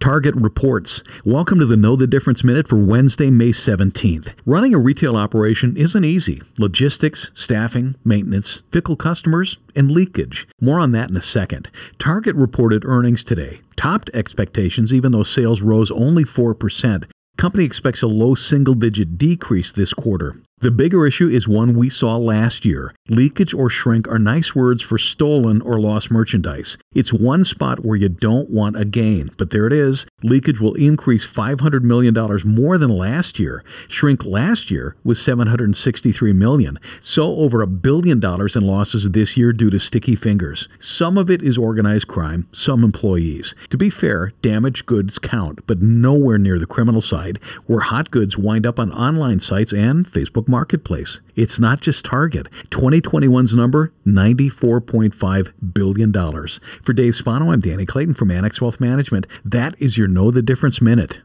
Target reports. Welcome to the Know the Difference Minute for Wednesday, May 17th. Running a retail operation isn't easy. Logistics, staffing, maintenance, fickle customers, and leakage. More on that in a second. Target reported earnings today. Topped expectations even though sales rose only 4%. Company expects a low single digit decrease this quarter. The bigger issue is one we saw last year. Leakage or shrink are nice words for stolen or lost merchandise. It's one spot where you don't want a gain, but there it is. Leakage will increase $500 million more than last year. Shrink last year was 763 million, so over a billion dollars in losses this year due to sticky fingers. Some of it is organized crime, some employees. To be fair, damaged goods count, but nowhere near the criminal side, where hot goods wind up on online sites and Facebook marketplace. It's not just Target. 2021's number, $94.5 billion. For Dave Spano, I'm Danny Clayton from Annex Wealth Management. That is your Know the Difference Minute.